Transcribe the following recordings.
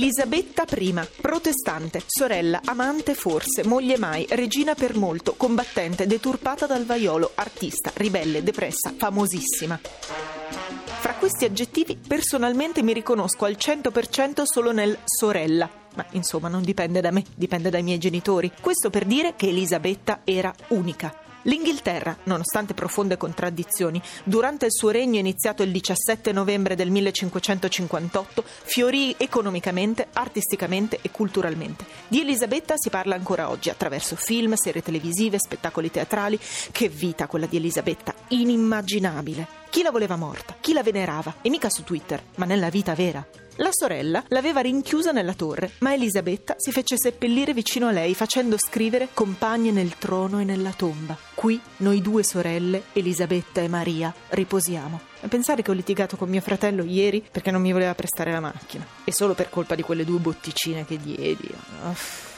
Elisabetta I, protestante, sorella, amante forse, moglie mai, regina per molto, combattente, deturpata dal vaiolo, artista, ribelle, depressa, famosissima. Fra questi aggettivi personalmente mi riconosco al 100% solo nel sorella. Ma insomma non dipende da me, dipende dai miei genitori. Questo per dire che Elisabetta era unica. L'Inghilterra, nonostante profonde contraddizioni, durante il suo regno iniziato il 17 novembre del 1558, fiorì economicamente, artisticamente e culturalmente. Di Elisabetta si parla ancora oggi attraverso film, serie televisive, spettacoli teatrali. Che vita quella di Elisabetta, inimmaginabile. Chi la voleva morta, chi la venerava, e mica su Twitter, ma nella vita vera. La sorella l'aveva rinchiusa nella torre, ma Elisabetta si fece seppellire vicino a lei facendo scrivere compagne nel trono e nella tomba. Qui noi due sorelle, Elisabetta e Maria, riposiamo. Pensare che ho litigato con mio fratello ieri perché non mi voleva prestare la macchina. E solo per colpa di quelle due botticine che diedi. Uff.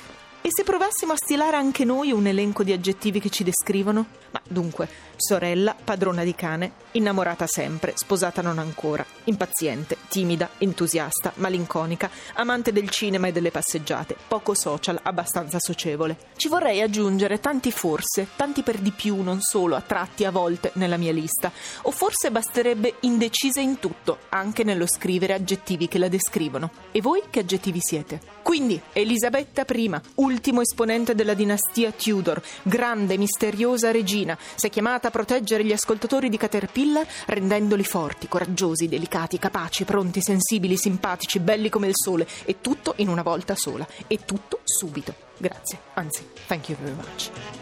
E se provassimo a stilare anche noi un elenco di aggettivi che ci descrivono? Ma dunque, sorella, padrona di cane, innamorata sempre, sposata non ancora, impaziente, timida, entusiasta, malinconica, amante del cinema e delle passeggiate, poco social, abbastanza socievole. Ci vorrei aggiungere tanti forse, tanti per di più, non solo, a tratti a volte nella mia lista, o forse basterebbe indecisa in tutto, anche nello scrivere aggettivi che la descrivono. E voi che aggettivi siete? Quindi, Elisabetta I, ultimo esponente della dinastia Tudor, grande, misteriosa regina, si è chiamata a proteggere gli ascoltatori di Caterpillar rendendoli forti, coraggiosi, delicati, capaci, pronti, sensibili, simpatici, belli come il sole e tutto in una volta sola e tutto subito. Grazie, anzi, thank you very much.